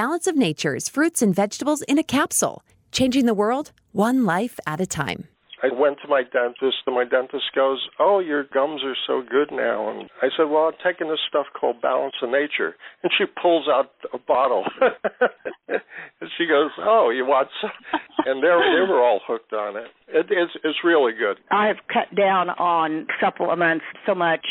Balance of Nature's fruits and vegetables in a capsule, changing the world one life at a time. I went to my dentist, and my dentist goes, "Oh, your gums are so good now." And I said, "Well, I'm taking this stuff called Balance of Nature." And she pulls out a bottle, and she goes, "Oh, you want?" Some? And they they were all hooked on it. it it's it's really good. I've cut down on supplements so much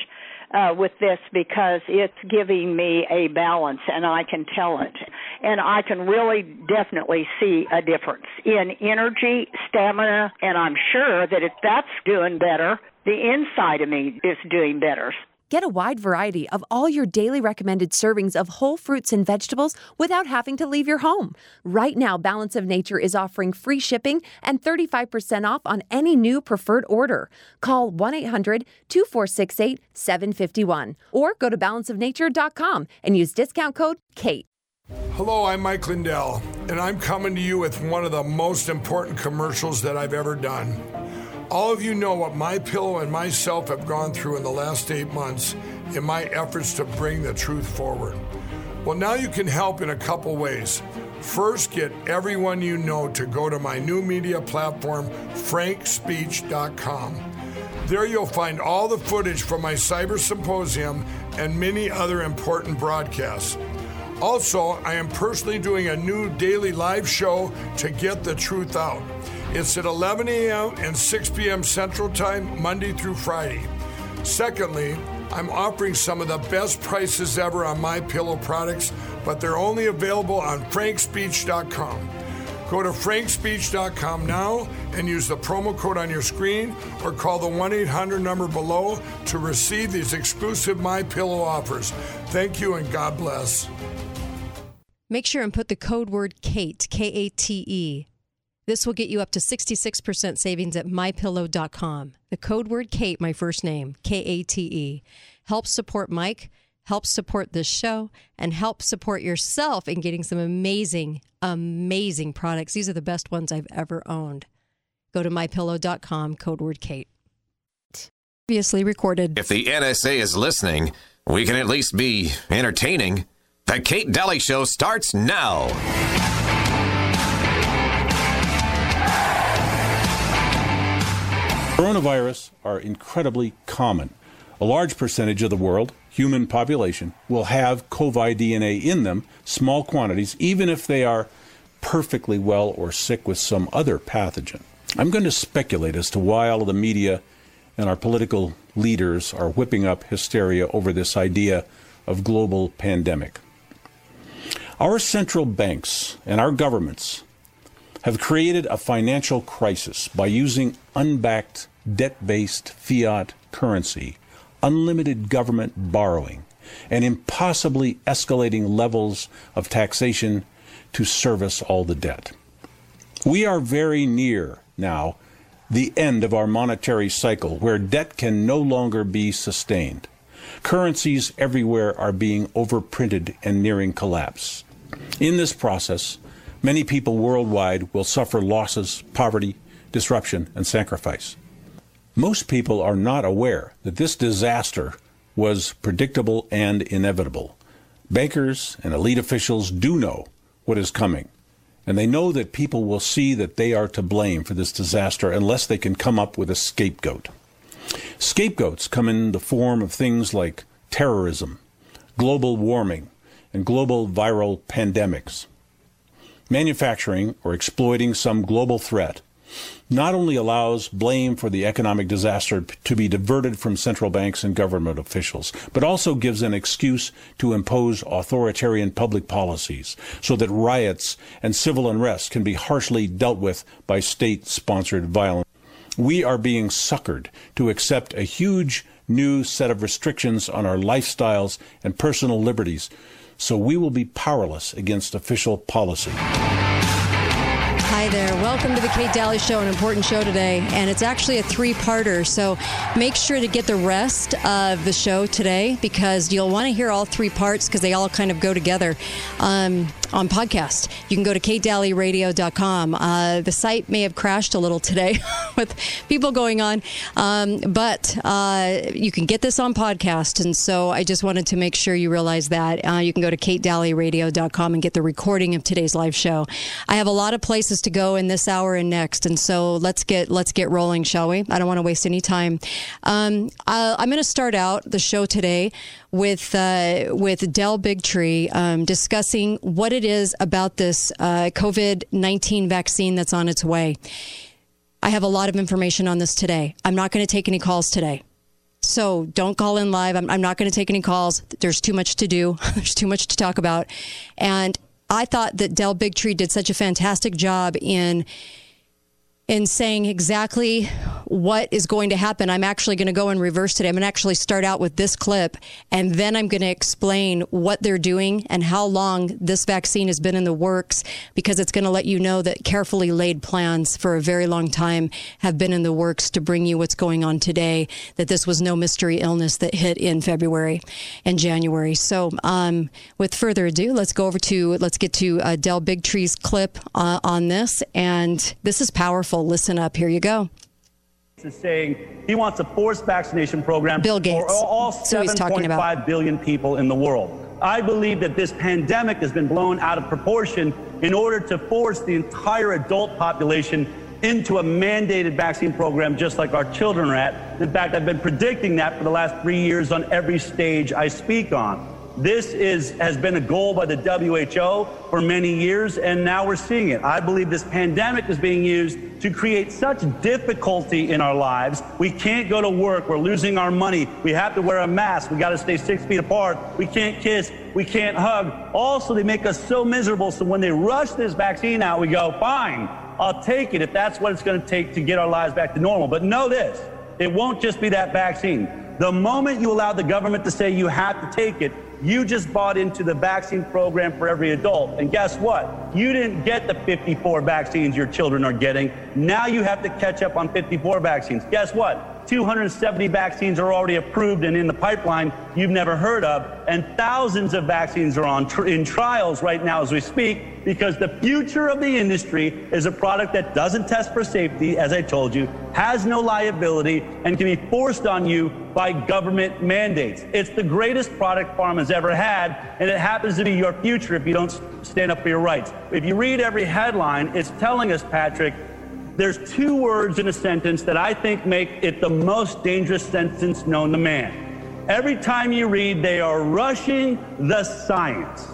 uh, with this because it's giving me a balance and I can tell it. And I can really definitely see a difference in energy, stamina, and I'm sure that if that's doing better, the inside of me is doing better. Get a wide variety of all your daily recommended servings of whole fruits and vegetables without having to leave your home. Right now, Balance of Nature is offering free shipping and 35% off on any new preferred order. Call 1 800 2468 751 or go to balanceofnature.com and use discount code KATE. Hello, I'm Mike Lindell, and I'm coming to you with one of the most important commercials that I've ever done. All of you know what my pillow and myself have gone through in the last eight months in my efforts to bring the truth forward. Well, now you can help in a couple ways. First, get everyone you know to go to my new media platform, frankspeech.com. There you'll find all the footage from my cyber symposium and many other important broadcasts. Also, I am personally doing a new daily live show to get the truth out. It's at 11 a.m. and 6 p.m. Central Time, Monday through Friday. Secondly, I'm offering some of the best prices ever on my pillow products, but they're only available on frankspeech.com. Go to frankspeech.com now and use the promo code on your screen or call the 1-800 number below to receive these exclusive My Pillow offers. Thank you and God bless. Make sure and put the code word KATE, K A T E, this will get you up to 66% savings at mypillow.com. The code word Kate, my first name, K A T E, helps support Mike, helps support this show, and help support yourself in getting some amazing, amazing products. These are the best ones I've ever owned. Go to mypillow.com, code word Kate. Previously recorded. If the NSA is listening, we can at least be entertaining. The Kate Dalley Show starts now. Coronavirus are incredibly common. A large percentage of the world, human population, will have COVID DNA in them, small quantities, even if they are perfectly well or sick with some other pathogen. I'm going to speculate as to why all of the media and our political leaders are whipping up hysteria over this idea of global pandemic. Our central banks and our governments have created a financial crisis by using unbacked, debt based fiat currency, unlimited government borrowing, and impossibly escalating levels of taxation to service all the debt. We are very near now the end of our monetary cycle where debt can no longer be sustained. Currencies everywhere are being overprinted and nearing collapse. In this process, many people worldwide will suffer losses, poverty, disruption, and sacrifice. Most people are not aware that this disaster was predictable and inevitable. Bankers and elite officials do know what is coming, and they know that people will see that they are to blame for this disaster unless they can come up with a scapegoat. Scapegoats come in the form of things like terrorism, global warming, and global viral pandemics manufacturing or exploiting some global threat not only allows blame for the economic disaster to be diverted from central banks and government officials, but also gives an excuse to impose authoritarian public policies so that riots and civil unrest can be harshly dealt with by state sponsored violence. We are being suckered to accept a huge new set of restrictions on our lifestyles and personal liberties so we will be powerless against official policy. Hi there. Welcome to the Kate Dalley Show, an important show today. And it's actually a three parter. So make sure to get the rest of the show today because you'll want to hear all three parts because they all kind of go together. Um, on podcast. You can go to katedalleyradio.com. Uh, the site may have crashed a little today with people going on, um, but uh, you can get this on podcast. And so I just wanted to make sure you realize that. Uh, you can go to katedalleyradio.com and get the recording of today's live show. I have a lot of places to go in this hour and next, and so let's get let's get rolling, shall we? I don't want to waste any time. Um, I'm going to start out the show today with uh, with Del Bigtree um, discussing what it is about this uh, COVID nineteen vaccine that's on its way. I have a lot of information on this today. I'm not going to take any calls today. So don't call in live. I'm, I'm not going to take any calls. There's too much to do. There's too much to talk about. And I thought that Del Bigtree did such a fantastic job in in saying exactly what is going to happen. I'm actually going to go in reverse today. I'm going to actually start out with this clip and then I'm going to explain what they're doing and how long this vaccine has been in the works because it's going to let you know that carefully laid plans for a very long time have been in the works to bring you what's going on today, that this was no mystery illness that hit in February and January. So, um, with further ado, let's go over to, let's get to uh, Del Bigtree's clip uh, on this. And this is powerful. Listen up. Here you go. Is saying he wants a forced vaccination program Bill Gates. for all 7.5 billion people in the world. I believe that this pandemic has been blown out of proportion in order to force the entire adult population into a mandated vaccine program just like our children are at. In fact, I've been predicting that for the last three years on every stage I speak on. This is, has been a goal by the WHO for many years, and now we're seeing it. I believe this pandemic is being used to create such difficulty in our lives. We can't go to work. We're losing our money. We have to wear a mask. We got to stay six feet apart. We can't kiss. We can't hug. Also, they make us so miserable. So when they rush this vaccine out, we go, fine, I'll take it if that's what it's going to take to get our lives back to normal. But know this it won't just be that vaccine. The moment you allow the government to say you have to take it, you just bought into the vaccine program for every adult. And guess what? You didn't get the 54 vaccines your children are getting. Now you have to catch up on 54 vaccines. Guess what? 270 vaccines are already approved and in the pipeline you've never heard of, and thousands of vaccines are on tr- in trials right now as we speak because the future of the industry is a product that doesn't test for safety, as I told you, has no liability, and can be forced on you by government mandates. It's the greatest product pharma has ever had, and it happens to be your future if you don't stand up for your rights. If you read every headline, it's telling us, Patrick, there's two words in a sentence that I think make it the most dangerous sentence known to man. Every time you read, they are rushing the science.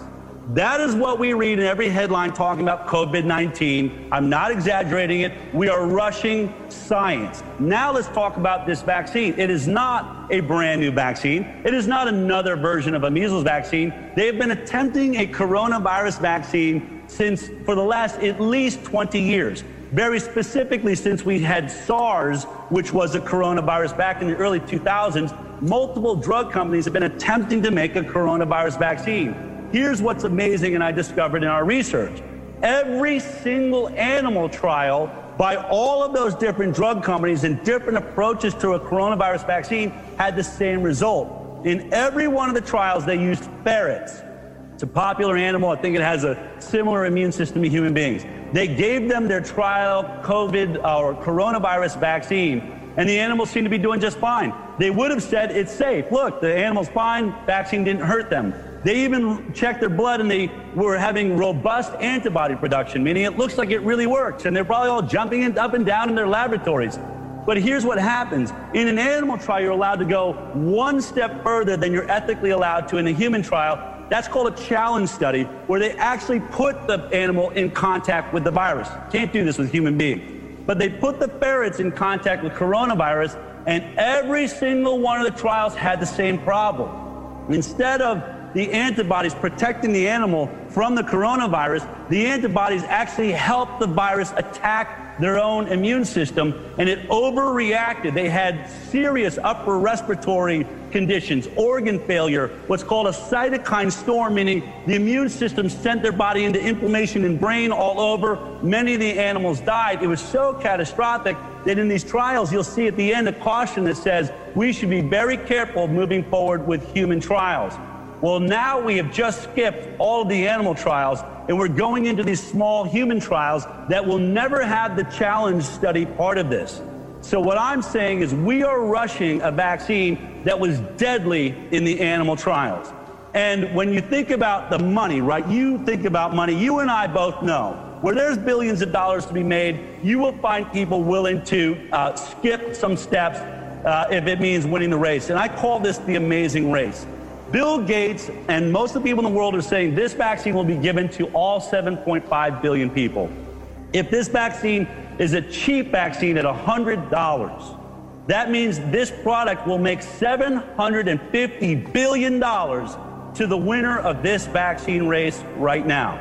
That is what we read in every headline talking about COVID 19. I'm not exaggerating it. We are rushing science. Now let's talk about this vaccine. It is not a brand new vaccine, it is not another version of a measles vaccine. They have been attempting a coronavirus vaccine since for the last at least 20 years very specifically since we had SARS, which was a coronavirus back in the early 2000s, multiple drug companies have been attempting to make a coronavirus vaccine. Here's what's amazing, and I discovered in our research every single animal trial by all of those different drug companies and different approaches to a coronavirus vaccine had the same result. In every one of the trials, they used ferrets. It's a popular animal. I think it has a similar immune system to human beings. They gave them their trial COVID or coronavirus vaccine, and the animals seem to be doing just fine. They would have said it's safe. Look, the animal's fine, vaccine didn't hurt them. They even checked their blood and they were having robust antibody production, meaning it looks like it really works. And they're probably all jumping up and down in their laboratories. But here's what happens. In an animal trial, you're allowed to go one step further than you're ethically allowed to in a human trial that's called a challenge study where they actually put the animal in contact with the virus. Can't do this with human beings. But they put the ferrets in contact with coronavirus, and every single one of the trials had the same problem. Instead of the antibodies protecting the animal from the coronavirus, the antibodies actually help the virus attack their own immune system, and it overreacted. They had serious upper respiratory conditions, organ failure, what's called a cytokine storm, meaning the immune system sent their body into inflammation in brain all over. Many of the animals died. It was so catastrophic that in these trials, you'll see at the end a caution that says we should be very careful moving forward with human trials. Well, now we have just skipped all the animal trials and we're going into these small human trials that will never have the challenge study part of this. So, what I'm saying is, we are rushing a vaccine that was deadly in the animal trials. And when you think about the money, right, you think about money, you and I both know where there's billions of dollars to be made, you will find people willing to uh, skip some steps uh, if it means winning the race. And I call this the amazing race. Bill Gates and most of the people in the world are saying this vaccine will be given to all 7.5 billion people. If this vaccine is a cheap vaccine at $100, that means this product will make $750 billion to the winner of this vaccine race right now.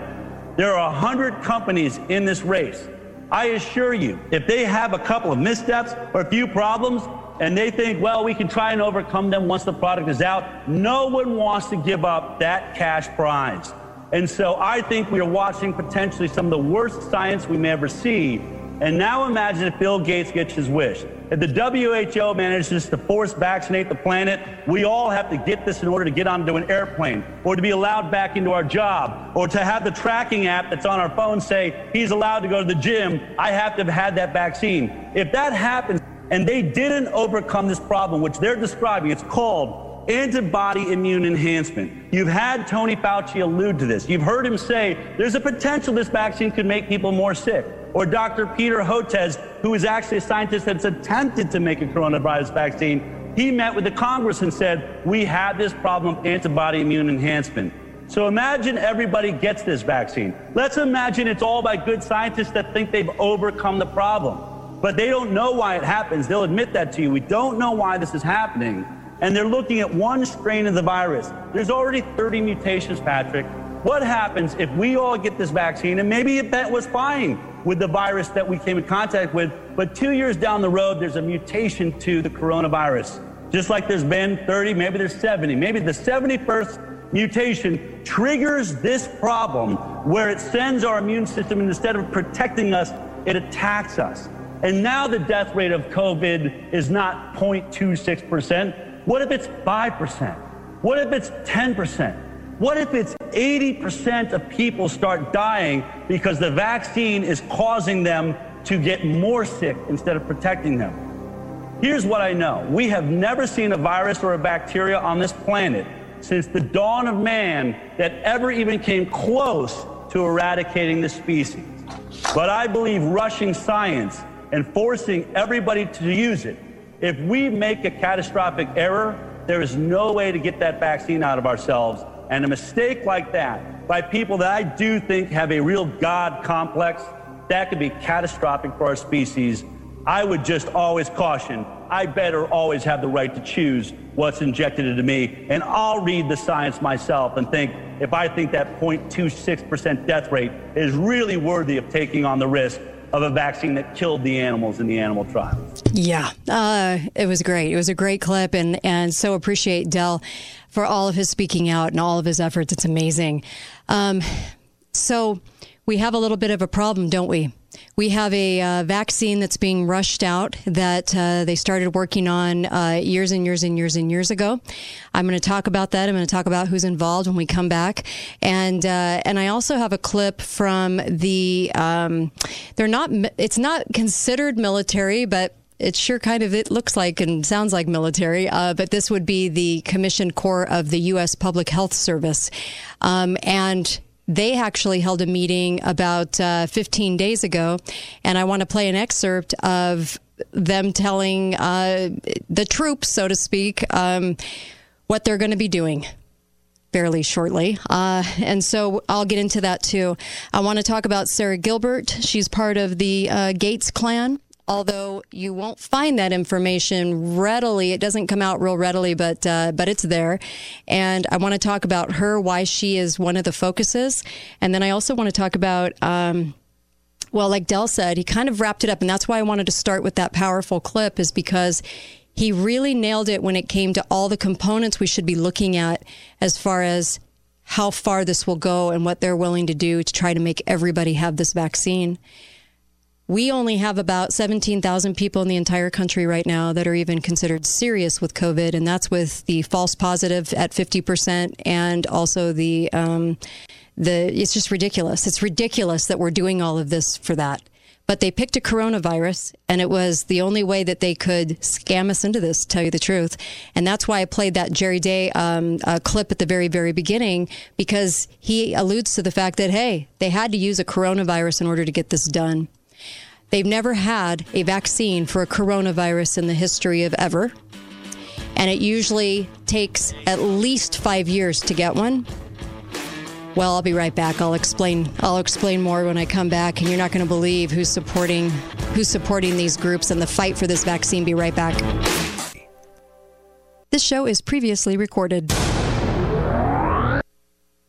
There are 100 companies in this race. I assure you, if they have a couple of missteps or a few problems, and they think, well, we can try and overcome them once the product is out. No one wants to give up that cash prize. And so I think we are watching potentially some of the worst science we may ever see. And now imagine if Bill Gates gets his wish. If the WHO manages to force vaccinate the planet, we all have to get this in order to get onto an airplane or to be allowed back into our job or to have the tracking app that's on our phone say he's allowed to go to the gym. I have to have had that vaccine. If that happens, and they didn't overcome this problem, which they're describing. It's called antibody immune enhancement. You've had Tony Fauci allude to this. You've heard him say there's a potential this vaccine could make people more sick. Or Dr. Peter Hotez, who is actually a scientist that's attempted to make a coronavirus vaccine, he met with the Congress and said, We have this problem of antibody immune enhancement. So imagine everybody gets this vaccine. Let's imagine it's all by good scientists that think they've overcome the problem but they don't know why it happens. They'll admit that to you. We don't know why this is happening. And they're looking at one strain of the virus. There's already 30 mutations, Patrick. What happens if we all get this vaccine and maybe it was fine with the virus that we came in contact with, but two years down the road, there's a mutation to the coronavirus. Just like there's been 30, maybe there's 70. Maybe the 71st mutation triggers this problem where it sends our immune system, and instead of protecting us, it attacks us. And now the death rate of COVID is not 0.26%. What if it's 5%? What if it's 10%? What if it's 80% of people start dying because the vaccine is causing them to get more sick instead of protecting them? Here's what I know we have never seen a virus or a bacteria on this planet since the dawn of man that ever even came close to eradicating the species. But I believe rushing science and forcing everybody to use it. If we make a catastrophic error, there is no way to get that vaccine out of ourselves. And a mistake like that by people that I do think have a real God complex, that could be catastrophic for our species. I would just always caution I better always have the right to choose what's injected into me. And I'll read the science myself and think if I think that 0.26% death rate is really worthy of taking on the risk of a vaccine that killed the animals in the animal trials. Yeah, uh, it was great. It was a great clip, and and so appreciate Del for all of his speaking out and all of his efforts. It's amazing. Um, so we have a little bit of a problem, don't we? We have a uh, vaccine that's being rushed out that uh, they started working on uh, years and years and years and years ago. I'm going to talk about that. I'm going to talk about who's involved when we come back, and uh, and I also have a clip from the. Um, they're not. It's not considered military, but it sure kind of it looks like and sounds like military, uh, but this would be the commissioned corps of the U.S. Public Health Service, um, and they actually held a meeting about uh, 15 days ago, and I want to play an excerpt of them telling uh, the troops, so to speak, um, what they're going to be doing fairly shortly. Uh, and so I'll get into that too. I want to talk about Sarah Gilbert. She's part of the uh, Gates clan although you won't find that information readily. It doesn't come out real readily, but uh, but it's there. And I want to talk about her, why she is one of the focuses, and then I also want to talk about. Um, Well, like Del said, he kind of wrapped it up. And that's why I wanted to start with that powerful clip, is because he really nailed it when it came to all the components we should be looking at as far as how far this will go and what they're willing to do to try to make everybody have this vaccine. We only have about 17,000 people in the entire country right now that are even considered serious with COVID, and that's with the false positive at 50% and also the um, the. It's just ridiculous. It's ridiculous that we're doing all of this for that. But they picked a coronavirus, and it was the only way that they could scam us into this, tell you the truth. And that's why I played that Jerry Day um, uh, clip at the very, very beginning, because he alludes to the fact that, hey, they had to use a coronavirus in order to get this done. They've never had a vaccine for a coronavirus in the history of ever. And it usually takes at least five years to get one. Well, I'll be right back. I'll explain. I'll explain more when I come back, and you're not going to believe who's supporting who's supporting these groups and the fight for this vaccine. Be right back. This show is previously recorded.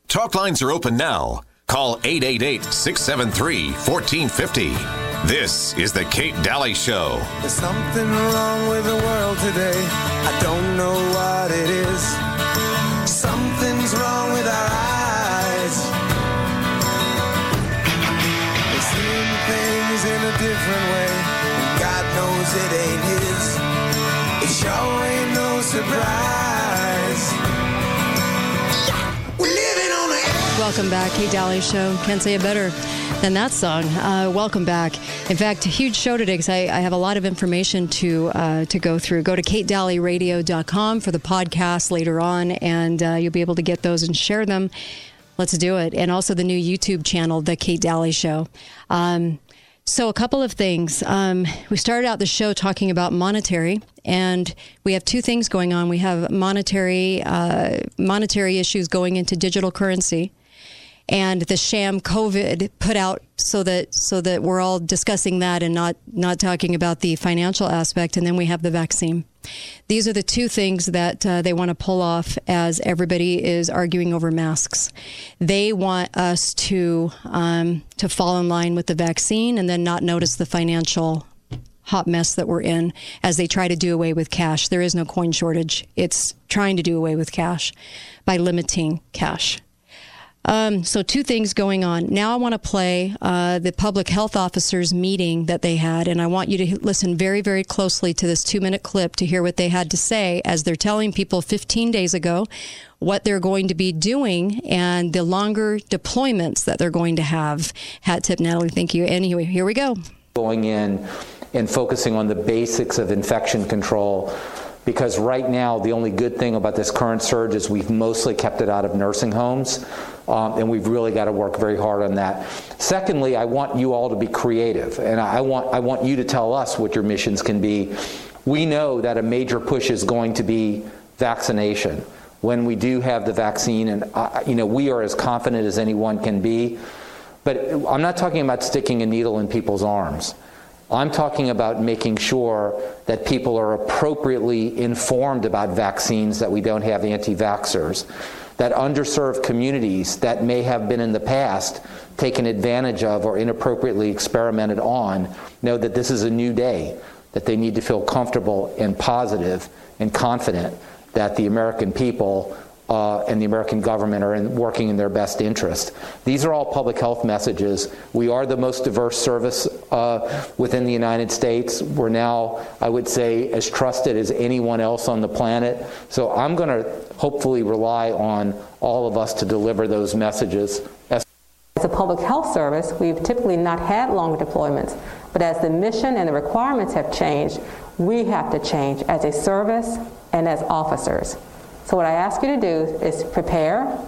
Talk lines are open now. Call 888 673 1450. This is the Kate Dalley Show. There's something wrong with the world today. I don't know what it is. Something's wrong with our eyes. We're seeing things in a different way. God knows it ain't His. It sure ain't no surprise. Welcome back, Kate Dalley Show. Can't say it better than that song. Uh, welcome back. In fact, huge show today because I, I, have a lot of information to uh, to go through. Go to katedalleyradio.com for the podcast later on, and uh, you'll be able to get those and share them. Let's do it. And also the new YouTube channel, The Kate Dalley Show. Um, so, a couple of things. Um, we started out the show talking about monetary, and we have two things going on. We have monetary uh, monetary issues going into digital currency, and the sham COVID put out so that so that we're all discussing that and not not talking about the financial aspect. And then we have the vaccine. These are the two things that uh, they want to pull off as everybody is arguing over masks. They want us to um, to fall in line with the vaccine and then not notice the financial hot mess that we're in as they try to do away with cash. There is no coin shortage. It's trying to do away with cash by limiting cash. Um, so, two things going on. Now, I want to play uh, the public health officers meeting that they had, and I want you to listen very, very closely to this two minute clip to hear what they had to say as they're telling people 15 days ago what they're going to be doing and the longer deployments that they're going to have. Hat tip, Natalie. Thank you. Anyway, here we go. Going in and focusing on the basics of infection control because right now the only good thing about this current surge is we've mostly kept it out of nursing homes. Um, and we've really got to work very hard on that. Secondly, I want you all to be creative, and I want I want you to tell us what your missions can be. We know that a major push is going to be vaccination. When we do have the vaccine, and uh, you know we are as confident as anyone can be, but I'm not talking about sticking a needle in people's arms. I'm talking about making sure that people are appropriately informed about vaccines, that we don't have anti vaxxers, that underserved communities that may have been in the past taken advantage of or inappropriately experimented on know that this is a new day, that they need to feel comfortable and positive and confident that the American people uh, and the American government are in, working in their best interest. These are all public health messages. We are the most diverse service uh, within the United States. We're now, I would say, as trusted as anyone else on the planet. So I'm going to hopefully rely on all of us to deliver those messages. As a public health service, we've typically not had long deployments, but as the mission and the requirements have changed, we have to change as a service and as officers. So, what I ask you to do is prepare,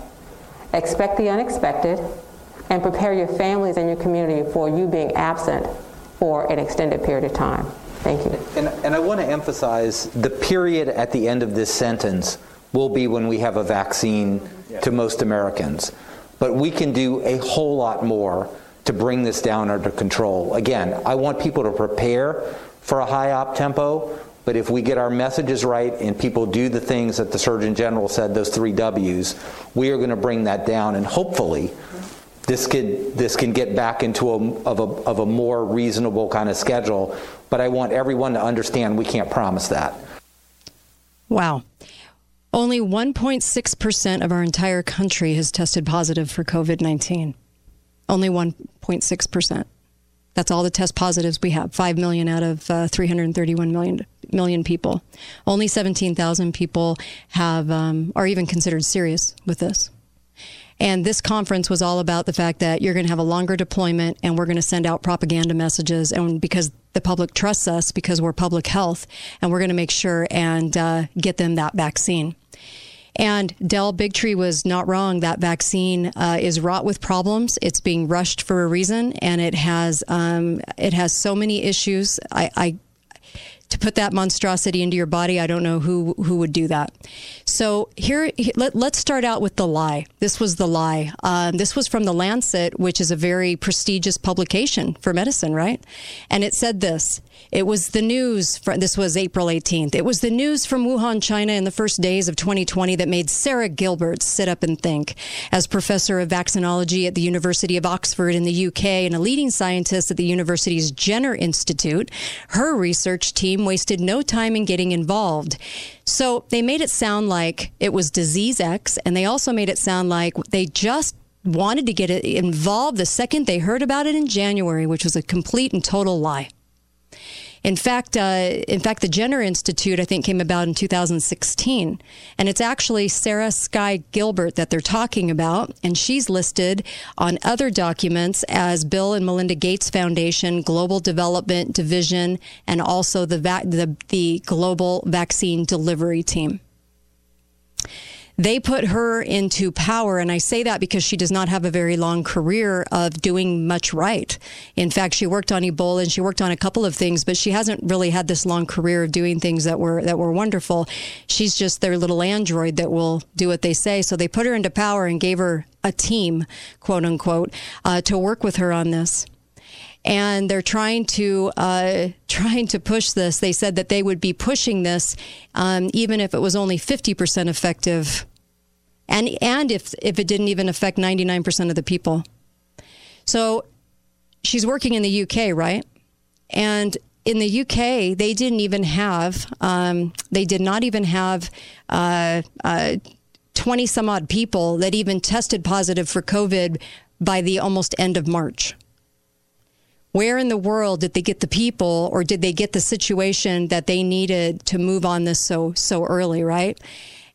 expect the unexpected, and prepare your families and your community for you being absent for an extended period of time. Thank you. And, and I want to emphasize the period at the end of this sentence will be when we have a vaccine to most Americans. But we can do a whole lot more to bring this down under control. Again, I want people to prepare for a high op tempo, but if we get our messages right and people do the things that the Surgeon General said, those three W's, we are going to bring that down and hopefully this could this can get back into a of a of a more reasonable kind of schedule. But I want everyone to understand we can't promise that. Wow. Only 1.6% of our entire country has tested positive for COVID 19. Only 1.6%. That's all the test positives we have 5 million out of uh, 331 million, million people. Only 17,000 people have um, are even considered serious with this. And this conference was all about the fact that you're going to have a longer deployment and we're going to send out propaganda messages. And because the public trusts us, because we're public health, and we're going to make sure and uh, get them that vaccine. And Del Bigtree was not wrong. That vaccine uh, is wrought with problems. It's being rushed for a reason, and it has um, it has so many issues. I, I to put that monstrosity into your body, I don't know who who would do that. So here, let, us start out with the lie. This was the lie. Um, this was from the Lancet, which is a very prestigious publication for medicine, right? And it said this. It was the news. For, this was April 18th. It was the news from Wuhan, China, in the first days of 2020 that made Sarah Gilbert sit up and think. As professor of vaccinology at the University of Oxford in the UK and a leading scientist at the university's Jenner Institute, her research team wasted no time in getting involved. So they made it sound like it was disease X, and they also made it sound like they just wanted to get involved the second they heard about it in January, which was a complete and total lie. In fact, uh, in fact, the Jenner Institute I think came about in 2016, and it's actually Sarah Sky Gilbert that they're talking about, and she's listed on other documents as Bill and Melinda Gates Foundation Global Development Division, and also the the, the Global Vaccine Delivery Team. They put her into power, and I say that because she does not have a very long career of doing much right. In fact, she worked on Ebola and she worked on a couple of things, but she hasn't really had this long career of doing things that were that were wonderful. She's just their little android that will do what they say. So they put her into power and gave her a team, quote unquote, uh, to work with her on this and they're trying to uh, trying to push this. They said that they would be pushing this um, even if it was only fifty percent effective and and if if it didn't even affect 99% of the people. So she's working in the UK, right? And in the UK, they didn't even have um, they did not even have uh, uh, 20 some odd people that even tested positive for COVID by the almost end of March. Where in the world did they get the people, or did they get the situation that they needed to move on this so so early? Right?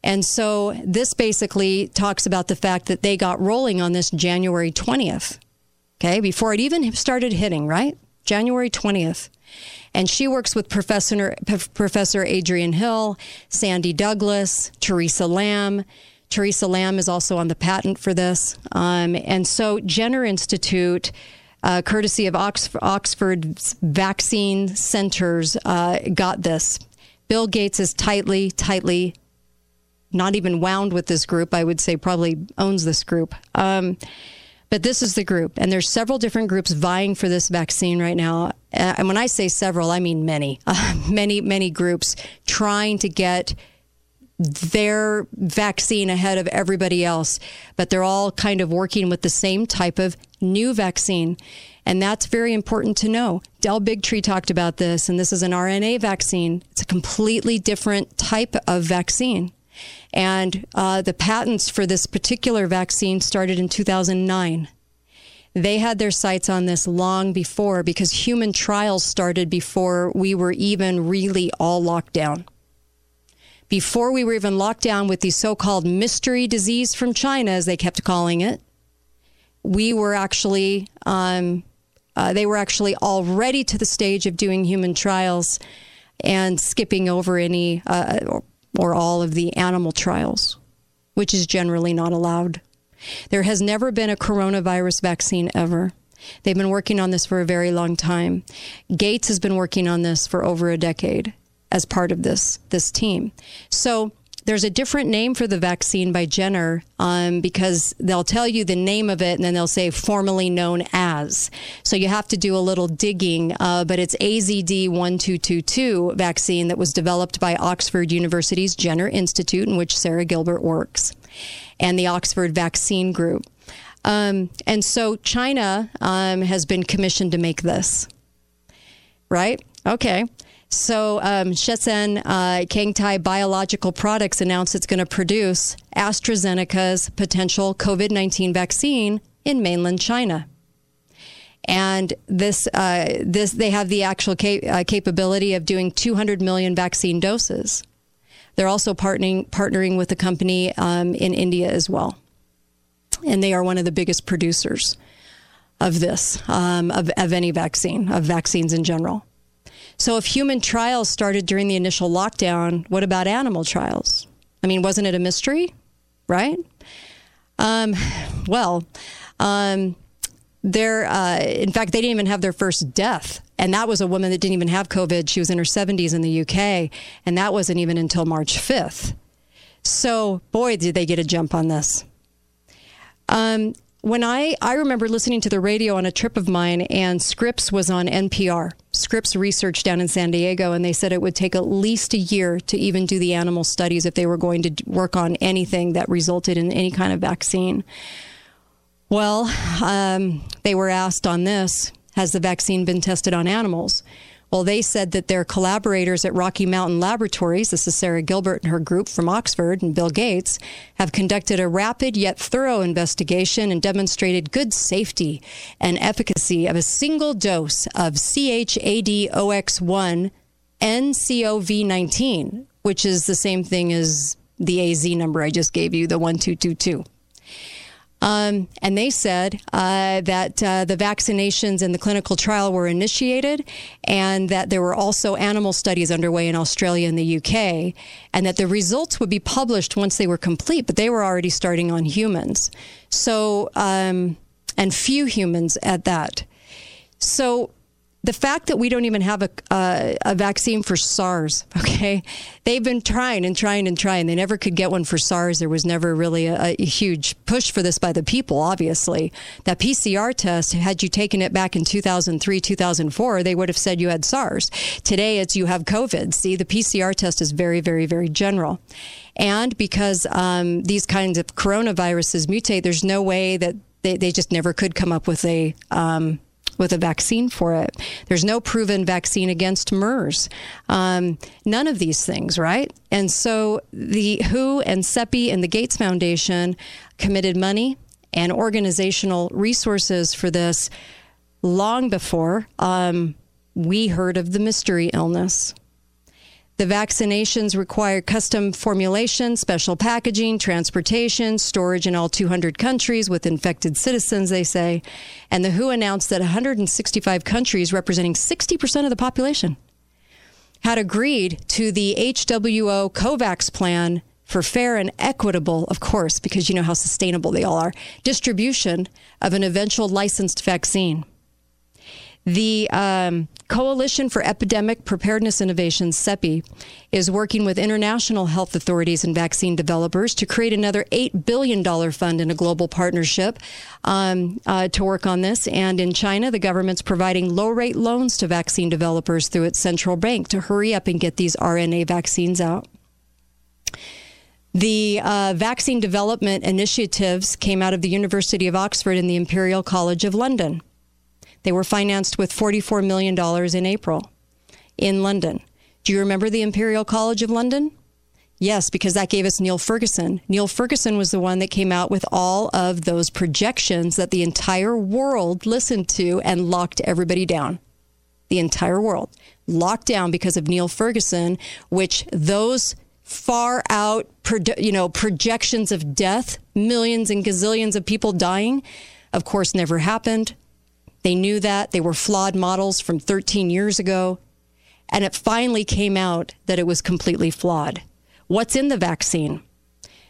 And so this basically talks about the fact that they got rolling on this January 20th. Okay, before it even started hitting, right? January 20th. And she works with Professor, Professor Adrian Hill, Sandy Douglas, Teresa Lambe, Teresa Lambe is also on the patent for this. Um, and so Jenner Institute, uh, courtesy of Oxford, Oxford's vaccine centers, uh, got this. Bill Gates is tightly, tightly not even wound with this group. I would say probably owns this group. Um, but this is the group, and there's several different groups vying for this vaccine right now. Uh, and when I say several, I mean many, uh, many, many groups trying to get their vaccine ahead of everybody else. But they're all kind of working with the same type of new vaccine. And that's very important to know. Del Bigtree talked about this, and this is an RNA vaccine. It's a completely different type of vaccine. And uh, the patents for this particular vaccine started in 2009. They had their sights on this long before because human trials started before we were even really all locked down. Before we were even locked down with the so called mystery disease from China, as they kept calling it, we were actually, um, uh, they were actually already to the stage of doing human trials and skipping over any uh, or all of the animal trials, which is generally not allowed. There has never been a coronavirus vaccine ever. They've been working on this for a very long time. Gates has been working on this for over a decade as part of this this team. So there's a different name for the vaccine by Jenner um, because they'll tell you the name of it and then they'll say formerly known as. So you have to do a little digging, uh, but it's AZD 1222 vaccine that was developed by Oxford University's Jenner Institute, in which Sarah Gilbert works, and the Oxford Vaccine Group. Um, and so China um, has been commissioned to make this. Right? Okay. So um, Shenzhen uh, Kangtai Biological Products announced it's going to produce AstraZeneca's potential COVID 19 vaccine in mainland China. And this, uh, this, they have the actual cap- uh, capability of doing 200 million vaccine doses. They're also partnering partnering with a company um, in India as well, and they are one of the biggest producers of this um, of, of any vaccine of vaccines in general. So, if human trials started during the initial lockdown, what about animal trials? I mean, wasn't it a mystery, right? Um, well, um, there, uh, in fact, they didn't even have their first death. And that was a woman that didn't even have COVID. She was in her 70s in the UK. And that wasn't even until March 5th. So, boy, did they get a jump on this. Um, when I, I remember listening to the radio on a trip of mine, and Scripps was on NPR, Scripps Research down in San Diego, and they said it would take at least a year to even do the animal studies if they were going to work on anything that resulted in any kind of vaccine. Well, um, they were asked on this Has the vaccine been tested on animals? Well, they said that their collaborators at Rocky Mountain Laboratories, this is Sarah Gilbert and her group from Oxford and Bill Gates, have conducted a rapid yet thorough investigation and demonstrated good safety and efficacy of a single dose of CHADOX1 NCOV19, which is the same thing as the AZ number I just gave you, the 1222. Um, and they said uh, that uh, the vaccinations and the clinical trial were initiated, and that there were also animal studies underway in Australia and the UK, and that the results would be published once they were complete, but they were already starting on humans. So, um, and few humans at that. So, the fact that we don't even have a, a vaccine for SARS, okay? They've been trying and trying and trying. They never could get one for SARS. There was never really a, a, huge push for this by the people, obviously. That PCR test, had you taken it back in 2003, 2004, they would have said you had SARS. Today, it's you have COVID. See, the PCR test is very, very, very general. And because um, these kinds of coronaviruses mutate, there's no way that they, they just never could come up with a. Um, with a vaccine for it. There's no proven vaccine against MERS. Um, none of these things, right? And so the WHO and CEPI and the Gates Foundation committed money and organizational resources for this long before um, we heard of the mystery illness. The vaccinations require custom formulation, special packaging, transportation, storage in all 200 countries with infected citizens, they say. And the WHO announced that 165 countries, representing 60% of the population, had agreed to the HWO COVAX plan for fair and equitable, of course, because you know how sustainable they all are, distribution of an eventual licensed vaccine. The um, Coalition for Epidemic Preparedness Innovations, CEPI, is working with international health authorities and vaccine developers to create another $8 billion fund in a global partnership um, uh, to work on this. And in China, the government's providing low rate loans to vaccine developers through its central bank to hurry up and get these RNA vaccines out. The uh, vaccine development initiatives came out of the University of Oxford and the Imperial College of London. They were financed with $44 million in April in London. Do you remember the Imperial College of London? Yes, because that gave us Neil Ferguson. Neil Ferguson was the one that came out with all of those projections that the entire world listened to and locked everybody down. The entire world locked down because of Neil Ferguson, which those far out, you know, projections of death, millions and gazillions of people dying, of course, never happened. They knew that. They were flawed models from 13 years ago. And it finally came out that it was completely flawed. What's in the vaccine?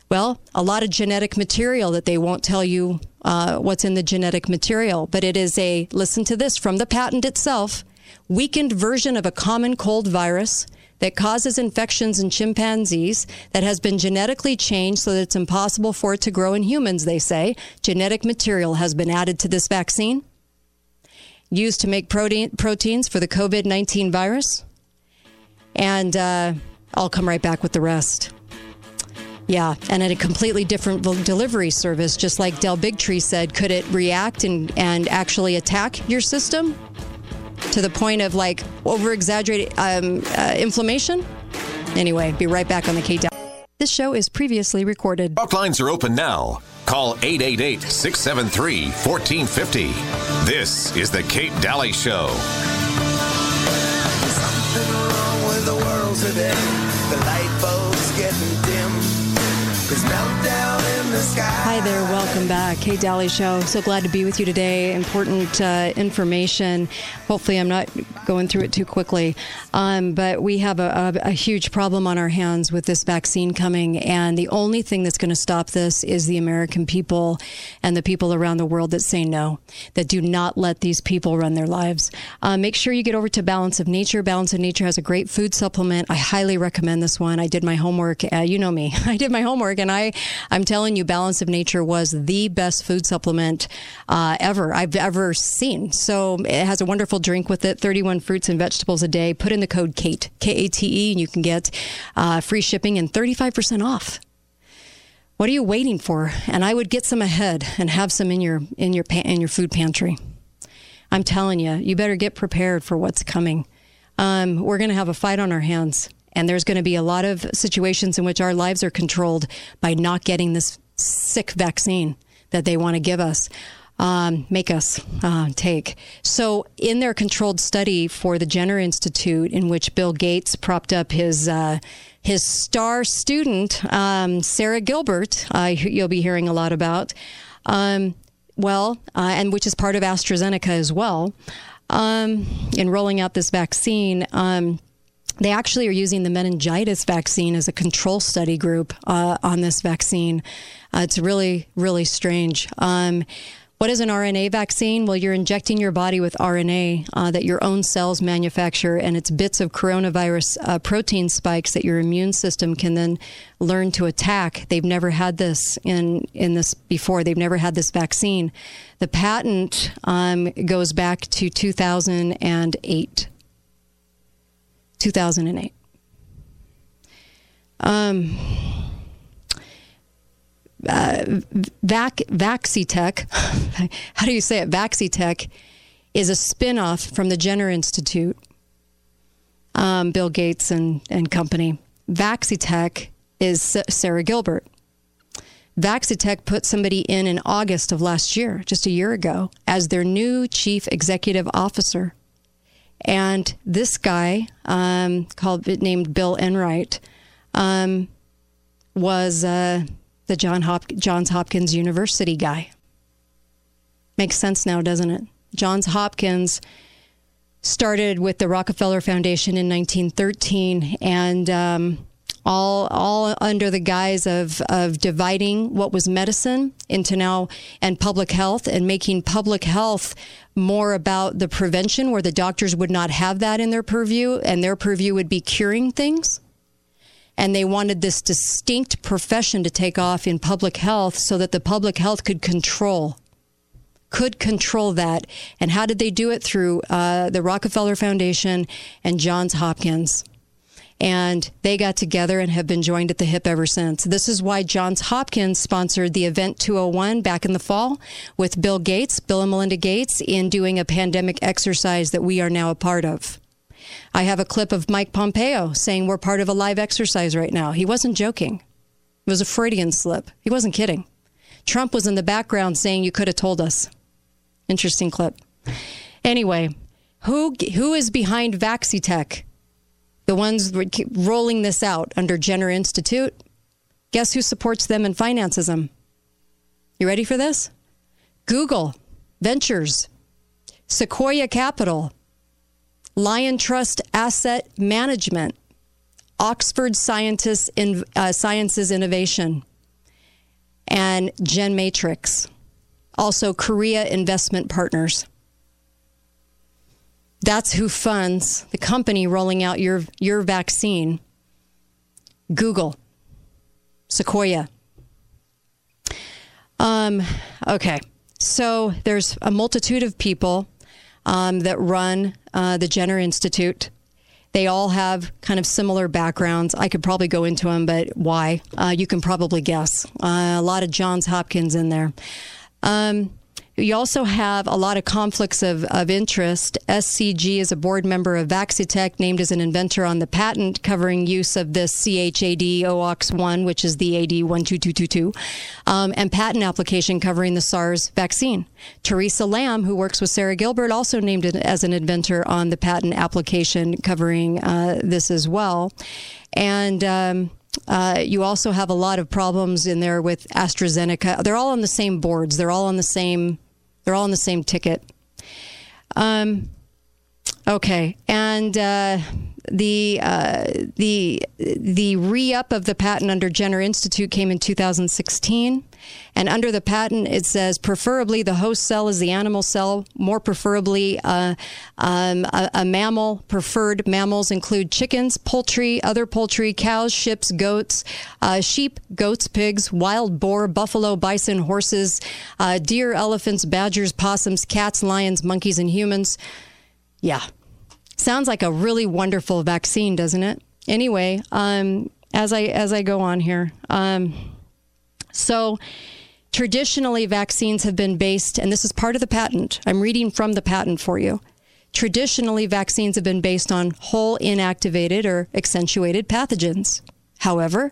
Well, a lot of genetic material that they won't tell you uh, what's in the genetic material, but it is a, listen to this from the patent itself, weakened version of a common cold virus that causes infections in chimpanzees that has been genetically changed so that it's impossible for it to grow in humans, they say. Genetic material has been added to this vaccine used to make protein, proteins for the COVID 19 virus. And uh, I'll come right back with the rest. Yeah, and at a completely different delivery service, just like Del Bigtree said, could it react and, and actually attack your system to the point of like over exaggerated um, uh, inflammation? Anyway, be right back on the Dalley. This show is previously recorded. Talk lines are open now. Call 888 673 1450. This is the Kate Dalley Show. Something wrong with the world today. The light bulb's getting dim. Meltdown. Hi there, welcome back. Kate Dalley Show. So glad to be with you today. Important uh, information. Hopefully, I'm not going through it too quickly. Um, but we have a, a, a, huge problem on our hands with this vaccine coming. And the only thing that's going to stop this is the American people and the people around the world that say no, that do not let these people run their lives. Uh, make sure you get over to Balance of Nature. Balance of Nature has a great food supplement. I highly recommend this one. I did my homework. Uh, you know me. I did my homework and I, I'm telling you, Balance of Nature was the best food supplement uh, ever I've ever seen. So it has a wonderful drink with it, 31 fruits and vegetables a day. Put in the code KATE, K A T E, and you can get uh, free shipping and 35% off. What are you waiting for? And I would get some ahead and have some in your in your in your food pantry. I'm telling you, you better get prepared for what's coming. Um, we're going to have a fight on our hands. And there's going to be a lot of situations in which our lives are controlled by not getting this sick vaccine that they want to give us. Um, make us uh, take. So, in their controlled study for the Jenner Institute, in which Bill Gates propped up his uh, his star student, um, Sarah Gilbert, uh, you'll be hearing a lot about. Um, well, uh, and which is part of AstraZeneca as well, um, in rolling out this vaccine. They actually are using the meningitis vaccine as a control study group uh, on this vaccine. Uh, it's really, really strange. Um, what is an RNA vaccine? Well, you're injecting your body with RNA uh, that your own cells manufacture, and it's bits of coronavirus uh, protein spikes that your immune system can then learn to attack. They've never had this in in this before. They've never had this vaccine. The patent um, goes back to 2008. 2008. Um, uh, Vac, Vaccitech, how do you say it? Vaccitech is a spinoff from the Jenner Institute, um, Bill Gates and, and company. Vaccitech is Sarah Gilbert. Vaccitech put somebody in in August of last year, just a year ago, as their new chief executive officer. And this guy, um, called named Bill Enright, um, was uh, the John Hop- Johns Hopkins University guy. Makes sense now, doesn't it? Johns Hopkins started with the Rockefeller Foundation in 1913, and um, all all under the guise of of dividing what was medicine into now and public health and making public health more about the prevention where the doctors would not have that in their purview and their purview would be curing things. And they wanted this distinct profession to take off in public health so that the public health could control could control that. And how did they do it? Through uh, the rockefeller foundation and johns hopkins and they got together and have been joined at the hip ever since. This is why Johns Hopkins sponsored the Event 201 back in the fall with Bill Gates, Bill and Melinda Gates, in doing a pandemic exercise that we are now a part of. I have a clip of Mike Pompeo saying we're part of a live exercise right now. He wasn't joking. It was a Freudian slip. He wasn't kidding. Trump was in the background saying you could have told us. Interesting clip. Anyway, who who is behind Vaccitech? The ones rolling this out under Jenner Institute, guess who supports them and finances them? You ready for this? Google Ventures, Sequoia Capital, Liontrust Asset Management, Oxford Scientists in, uh, Sciences Innovation, and Gen Matrix, Also, Korea Investment Partners. That's who funds the company rolling out your, your vaccine. Google, Sequoia. Um, okay, so there's a multitude of people um, that run uh, the Jenner Institute. They all have kind of similar backgrounds. I could probably go into them, but why? Uh, you can probably guess. Uh, a lot of Johns Hopkins in there. Um, you also have a lot of conflicts of, of interest. SCG is a board member of Vaccitech, named as an inventor on the patent covering use of the CHAD OX1, which is the AD 12222, um, and patent application covering the SARS vaccine. Teresa Lambe, who works with Sarah Gilbert, also named as an inventor on the patent application covering uh, this as well. And um, uh, you also have a lot of problems in there with AstraZeneca. They're all on the same boards. They're all on the same they're all on the same ticket. Um, okay, and uh, the uh, the the re up of the patent under Jenner Institute came in 2016. And under the patent, it says preferably the host cell is the animal cell, more preferably uh, um, a, a, mammal. Preferred mammals include chickens, poultry, other poultry, cows, ships, goats, uh, sheep, goats, pigs, wild boar, buffalo, bison, horses, uh, deer, elephants, badgers, possums, cats, lions, monkeys, and humans. Yeah. Sounds like a really wonderful vaccine, doesn't it? Anyway, um, as I as I go on here, um, so traditionally, vaccines have been based, and this is part of the patent. I'm reading from the patent for you. Traditionally, vaccines have been based on whole inactivated or accentuated pathogens. However,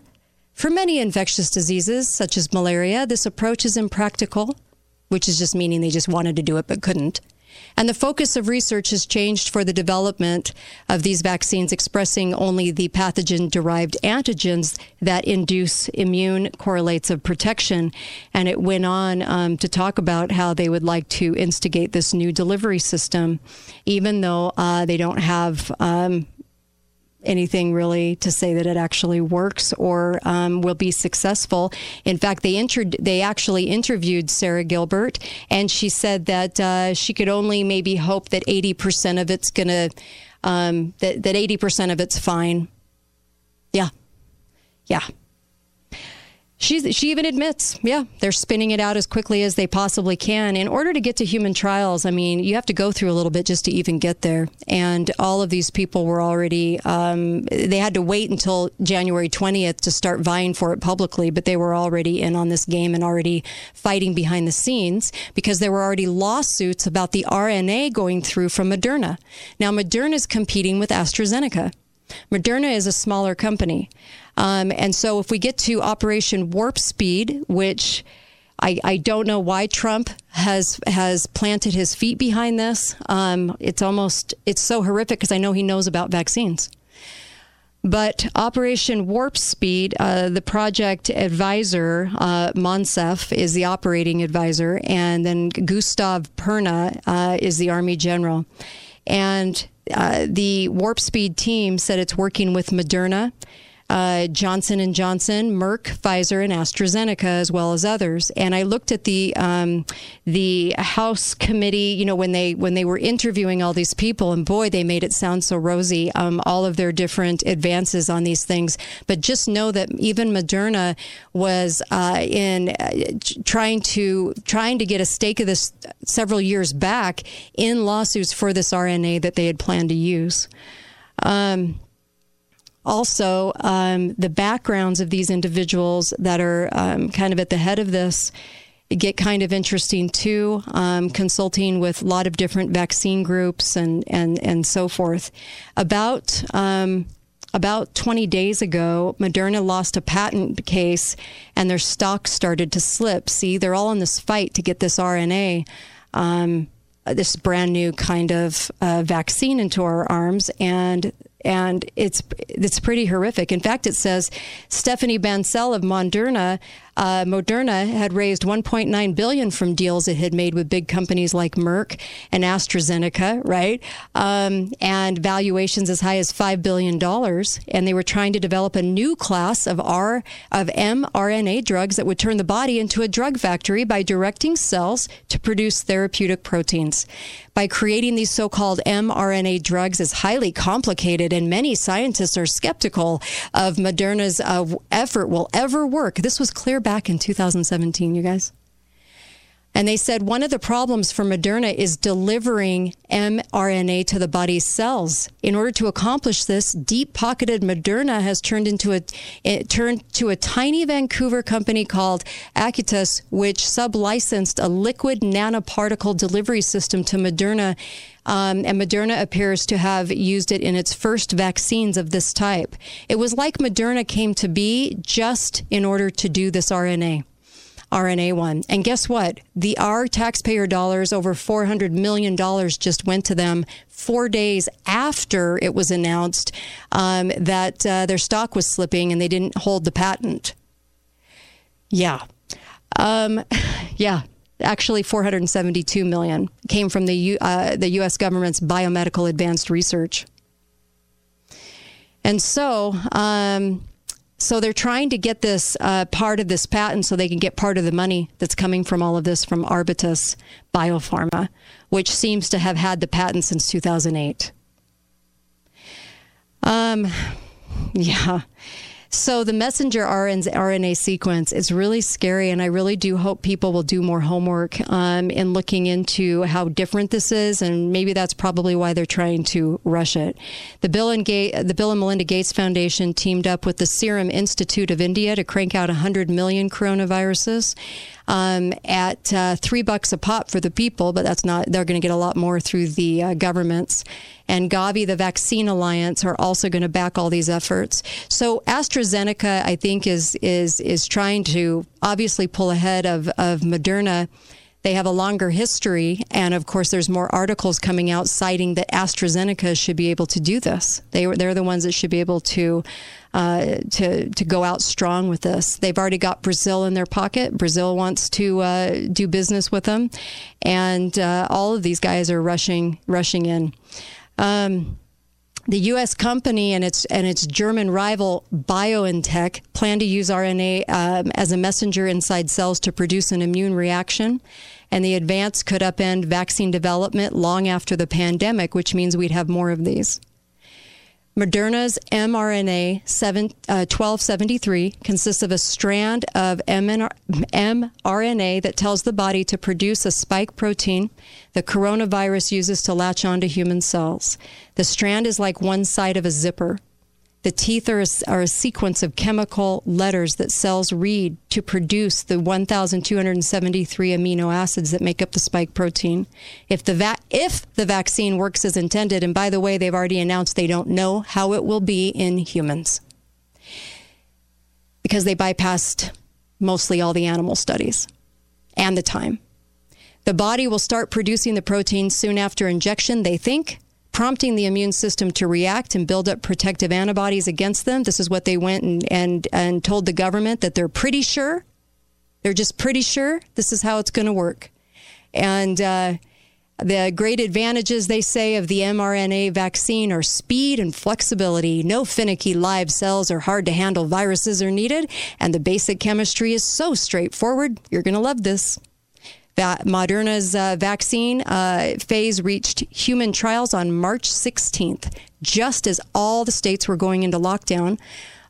for many infectious diseases, such as malaria, this approach is impractical, which is just meaning they just wanted to do it but couldn't. And the focus of research has changed for the development of these vaccines expressing only the pathogen derived antigens that induce immune correlates of protection. And it went on um, to talk about how they would like to instigate this new delivery system, even though uh, they don't have um, anything really to say that it actually works or um, will be successful. In fact, they inter- they actually interviewed Sarah Gilbert, and she said that uh, she could only maybe hope that eighty percent of it's gonna um, that that eighty percent of it's fine. Yeah, yeah. She's, she even admits, yeah, they're spinning it out as quickly as they possibly can. In order to get to human trials, I mean, you have to go through a little bit just to even get there. And all of these people were already, um, they had to wait until January 20th to start vying for it publicly, but they were already in on this game and already fighting behind the scenes because there were already lawsuits about the RNA going through from Moderna. Now, Moderna is competing with AstraZeneca. Moderna is a smaller company. Um, and so if we get to Operation Warp Speed, which I, I don't know why Trump has has planted his feet behind this. Um, it's almost it's so horrific because I know he knows about vaccines. But Operation Warp Speed, uh, the project advisor, uh, Moncef, is the operating advisor, and then Gustav Perna uh, is the Army general. And uh, the Warp Speed team said it's working with Moderna uh, Johnson and Johnson, Merck, Pfizer, and AstraZeneca, as well as others. And I looked at the um, the House committee, you know, when they when they were interviewing all these people, and boy, they made it sound so rosy. Um, all of their different advances on these things, but just know that even Moderna was uh, in uh, trying to trying to get a stake of this several years back in lawsuits for this RNA that they had planned to use. Um, also um, the backgrounds of these individuals that are um, kind of at the head of this get kind of interesting too, um, consulting with a lot of different vaccine groups and, and, and so forth. About um, about 20 days ago, Moderna lost a patent case and their stock started to slip. See, they're all in this fight to get this RNA. Um, this brand new kind of uh, vaccine into our arms, and and it's it's pretty horrific. In fact, it says Stephanie Bancel of Moderna uh, Moderna had raised 1.9 billion from deals it had made with big companies like Merck and AstraZeneca, right? Um, and valuations as high as five billion dollars. And they were trying to develop a new class of R of mRNA drugs that would turn the body into a drug factory by directing cells to produce therapeutic proteins. By creating these so-called mRNA drugs is highly complicated, and many scientists are skeptical of Moderna's uh, effort will ever work. This was clear back in 2017, you guys. And they said one of the problems for Moderna is delivering mRNA to the body's cells. In order to accomplish this, deep-pocketed Moderna has turned into a it turned to a tiny Vancouver company called Acuitas, which sublicensed a liquid nanoparticle delivery system to Moderna. Um, and Moderna appears to have used it in its first vaccines of this type. It was like Moderna came to be just in order to do this RNA. RNA one. And guess what? The our taxpayer dollars, over $400 million, just went to them four days after it was announced um, that uh, their stock was slipping and they didn't hold the patent. Yeah. Um, yeah. Actually, 472 million came from the U, uh, the U.S. government's biomedical advanced research, and so um, so they're trying to get this uh, part of this patent so they can get part of the money that's coming from all of this from Arbutus Biopharma, which seems to have had the patent since 2008. Um, yeah. So the messenger RNA sequence is really scary, and I really do hope people will do more homework um, in looking into how different this is, and maybe that's probably why they're trying to rush it. The Bill and, Ga- the Bill and Melinda Gates Foundation teamed up with the Serum Institute of India to crank out 100 million coronaviruses um, at uh, three bucks a pop for the people, but that's not, they're going to get a lot more through the uh, governments. And Gavi, the Vaccine Alliance, are also going to back all these efforts. So AstraZeneca, I think, is is is trying to obviously pull ahead of of Moderna they have a longer history, and of course, there's more articles coming out citing that AstraZeneca should be able to do this. They they're the ones that should be able to uh, to to go out strong with this. They've already got Brazil in their pocket. Brazil wants to uh, do business with them, and uh, all of these guys are rushing rushing in. Um, the U.S. company and its and its German rival BioNTech plan to use RNA um, as a messenger inside cells to produce an immune reaction, and the advance could upend vaccine development long after the pandemic, which means we'd have more of these. Moderna's mRNA 7, uh, 1273 consists of a strand of mRNA that tells the body to produce a spike protein the coronavirus uses to latch onto human cells. The strand is like one side of a zipper. The teeth are a, are a, sequence of chemical letters that cells read to produce the 1,273 amino acids that make up the spike protein. If the, va- if the vaccine works as intended, and by the way, they've already announced they don't know how it will be in humans because they bypassed mostly all the animal studies and the time. The body will start producing the protein soon after injection, they think, prompting the immune system to react and build up protective antibodies against them. This is what they went and, and, and told the government that they're pretty sure. They're just pretty sure this is how it's going to work. And uh, the great advantages, they say, of the mRNA vaccine are speed and flexibility. No finicky live cells or hard to handle viruses are needed. And the basic chemistry is so straightforward. You're going to love this. Moderna's uh, vaccine uh, phase reached human trials on March 16th, just as all the states were going into lockdown.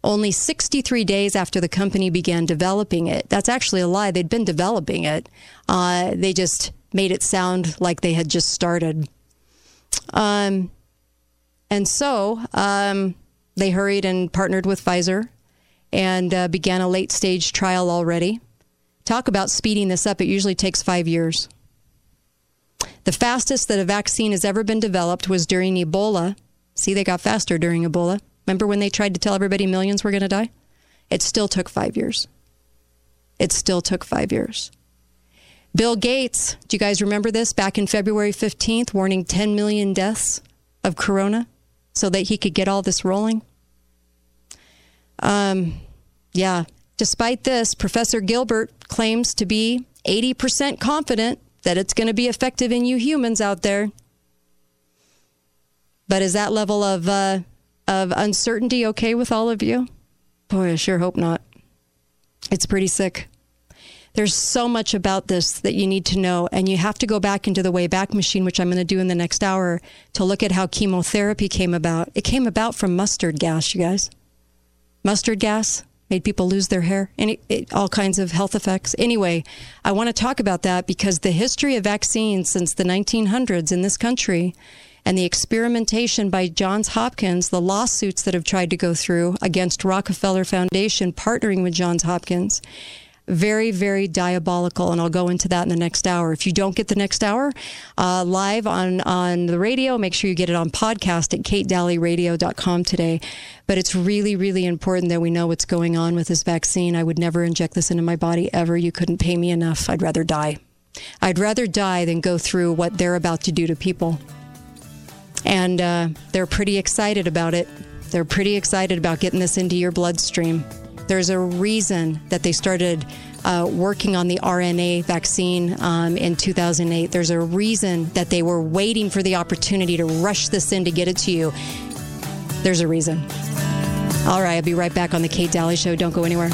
Only 63 days after the company began developing it. That's actually a lie. They'd been developing it. Uh, they just made it sound like they had just started. Um, and so um, they hurried and partnered with Pfizer and uh, began a late stage trial already. Talk about speeding this up. It usually takes five years. The fastest that a vaccine has ever been developed was during Ebola. See, they got faster during Ebola. Remember when they tried to tell everybody millions were going to die? It still took five years. It still took five years. Bill Gates, do you guys remember this? Back in February 15th, warning 10 million deaths of corona so that he could get all this rolling. Um, yeah, Despite this, Professor Gilbert claims to be 80% confident that it's going to be effective in you humans out there. But is that level of uh, of uncertainty okay with all of you? Boy, I sure hope not. It's pretty sick. There's so much about this that you need to know, and you have to go back into the Wayback Machine, which I'm going to do in the next hour, to look at how chemotherapy came about. It came about from mustard gas, you guys. Mustard gas made people lose their hair, any, it, all kinds of health effects. Anyway, I want to talk about that because the history of vaccines since the 1900s in this country and the experimentation by Johns Hopkins, the lawsuits that have tried to go through against Rockefeller Foundation partnering with Johns Hopkins, very, very diabolical, and I'll go into that in the next hour. If you don't get the next hour uh, live on, on the radio, make sure you get it on podcast at katedalleyradio.com today. But it's really, really important that we know what's going on with this vaccine. I would never inject this into my body ever. You couldn't pay me enough. I'd rather die. I'd rather die than go through what they're about to do to people. And uh, they're pretty excited about it. They're pretty excited about getting this into your bloodstream. There's a reason that they started uh, working on the RNA vaccine um, in 2008. There's a reason that they were waiting for the opportunity to rush this in to get it to you. There's a reason. All right, I'll be right back on the Kate Dalley Show. Don't go anywhere.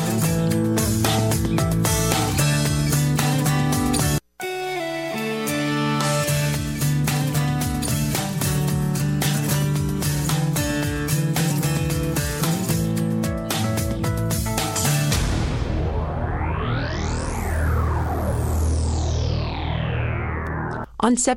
On September